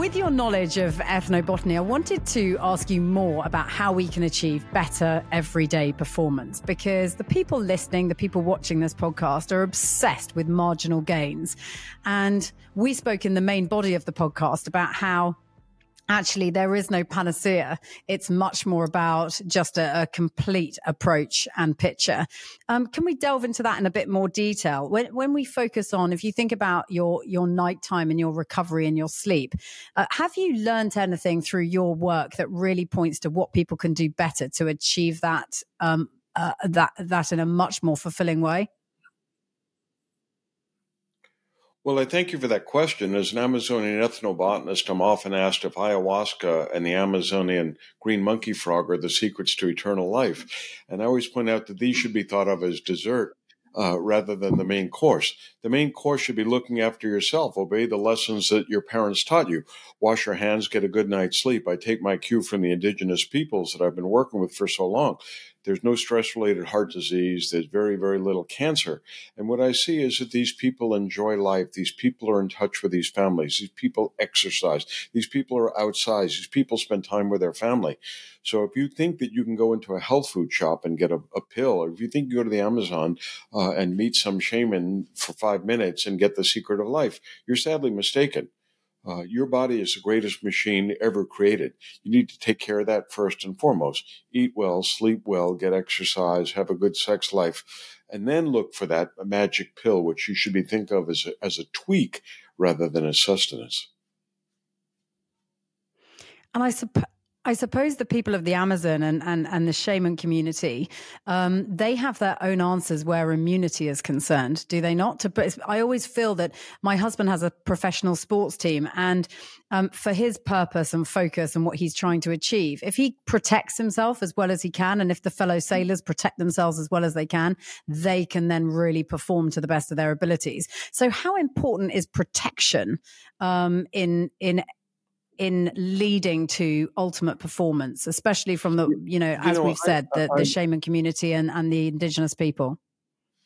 with your knowledge of ethnobotany, I wanted to ask you more about how we can achieve better everyday performance because the people listening, the people watching this podcast are obsessed with marginal gains. And we spoke in the main body of the podcast about how actually there is no panacea. It's much more about just a, a complete approach and picture. Um, can we delve into that in a bit more detail? When, when we focus on, if you think about your, your nighttime and your recovery and your sleep, uh, have you learned anything through your work that really points to what people can do better to achieve that, um, uh, that, that in a much more fulfilling way? Well, I thank you for that question. As an Amazonian ethnobotanist, I'm often asked if ayahuasca and the Amazonian green monkey frog are the secrets to eternal life. And I always point out that these should be thought of as dessert uh, rather than the main course. The main course should be looking after yourself, obey the lessons that your parents taught you, wash your hands, get a good night's sleep. I take my cue from the indigenous peoples that I've been working with for so long. There's no stress related heart disease. There's very, very little cancer. And what I see is that these people enjoy life. These people are in touch with these families. These people exercise. These people are outside. These people spend time with their family. So if you think that you can go into a health food shop and get a, a pill, or if you think you go to the Amazon uh, and meet some shaman for five minutes and get the secret of life, you're sadly mistaken. Uh, your body is the greatest machine ever created. You need to take care of that first and foremost. Eat well, sleep well, get exercise, have a good sex life, and then look for that magic pill, which you should be think of as a, as a tweak rather than a sustenance. And I suppose I suppose the people of the Amazon and, and, and the shaman community, um, they have their own answers where immunity is concerned, do they not? To, I always feel that my husband has a professional sports team, and um, for his purpose and focus and what he's trying to achieve, if he protects himself as well as he can, and if the fellow sailors protect themselves as well as they can, they can then really perform to the best of their abilities. So, how important is protection um, in in in leading to ultimate performance, especially from the, you know, as you know, we've said, the, I, the shaman community and, and the indigenous people?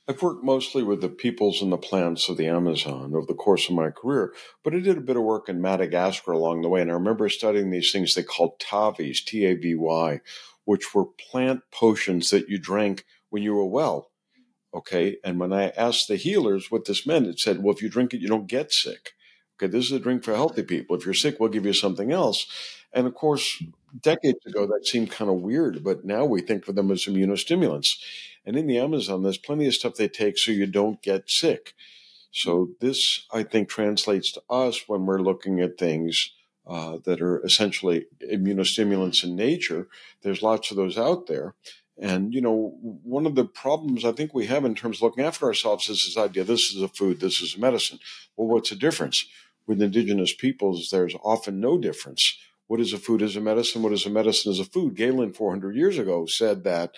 I've worked mostly with the peoples and the plants of the Amazon over the course of my career, but I did a bit of work in Madagascar along the way. And I remember studying these things they called tavis, T A V Y, which were plant potions that you drank when you were well. Okay. And when I asked the healers what this meant, it said, well, if you drink it, you don't get sick. Okay, this is a drink for healthy people. If you're sick, we'll give you something else. And of course, decades ago, that seemed kind of weird, but now we think of them as immunostimulants. And in the Amazon, there's plenty of stuff they take so you don't get sick. So this, I think, translates to us when we're looking at things uh, that are essentially immunostimulants in nature. There's lots of those out there. And, you know, one of the problems I think we have in terms of looking after ourselves is this idea this is a food, this is a medicine. Well, what's the difference? with indigenous peoples, there's often no difference. What is a food is a medicine? What is a medicine is a food? Galen, 400 years ago, said that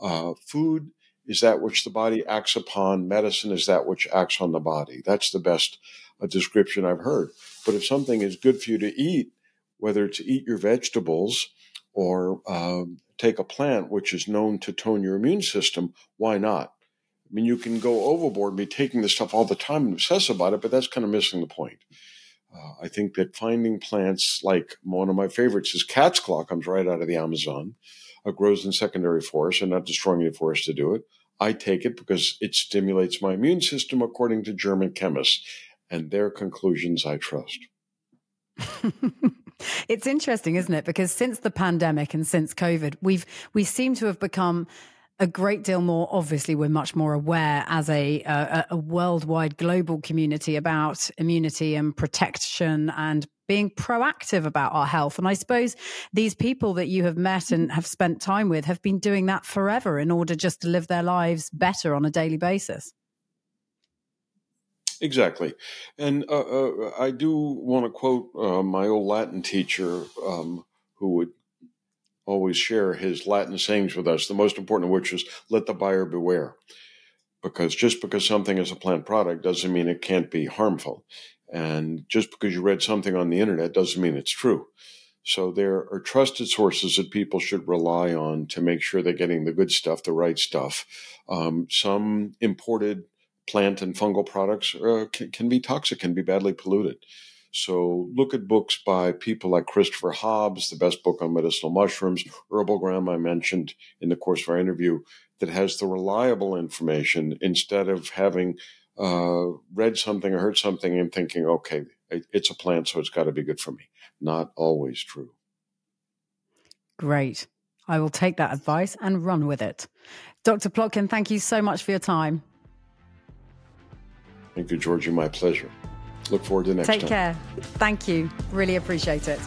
uh, food is that which the body acts upon, medicine is that which acts on the body. That's the best uh, description I've heard. But if something is good for you to eat, whether to eat your vegetables or um, take a plant which is known to tone your immune system, why not? I mean, you can go overboard and be taking this stuff all the time and obsess about it, but that's kind of missing the point. Uh, I think that finding plants like one of my favorites is cat's claw comes right out of the Amazon, uh, grows in secondary forest and not destroying the forest to do it. I take it because it stimulates my immune system, according to German chemists, and their conclusions I trust. it's interesting, isn't it? Because since the pandemic and since COVID, we've we seem to have become a great deal more. Obviously, we're much more aware as a, a, a worldwide global community about immunity and protection and being proactive about our health. And I suppose these people that you have met and have spent time with have been doing that forever in order just to live their lives better on a daily basis. Exactly. And uh, uh, I do want to quote uh, my old Latin teacher um, who would always share his Latin sayings with us, the most important of which is let the buyer beware. Because just because something is a plant product doesn't mean it can't be harmful. And just because you read something on the internet doesn't mean it's true. So there are trusted sources that people should rely on to make sure they're getting the good stuff, the right stuff. Um, some imported plant and fungal products uh, can, can, be toxic, can be badly polluted. So look at books by people like Christopher Hobbs, the best book on medicinal mushrooms, Herbalgram, I mentioned in the course of our interview, that has the reliable information instead of having uh, read something or heard something and thinking, okay, it's a plant, so it's got to be good for me. Not always true. Great. I will take that advice and run with it. Dr. Plotkin, thank you so much for your time. Thank you, Georgie. My pleasure. Look forward to next Take time. Take care. Thank you. Really appreciate it.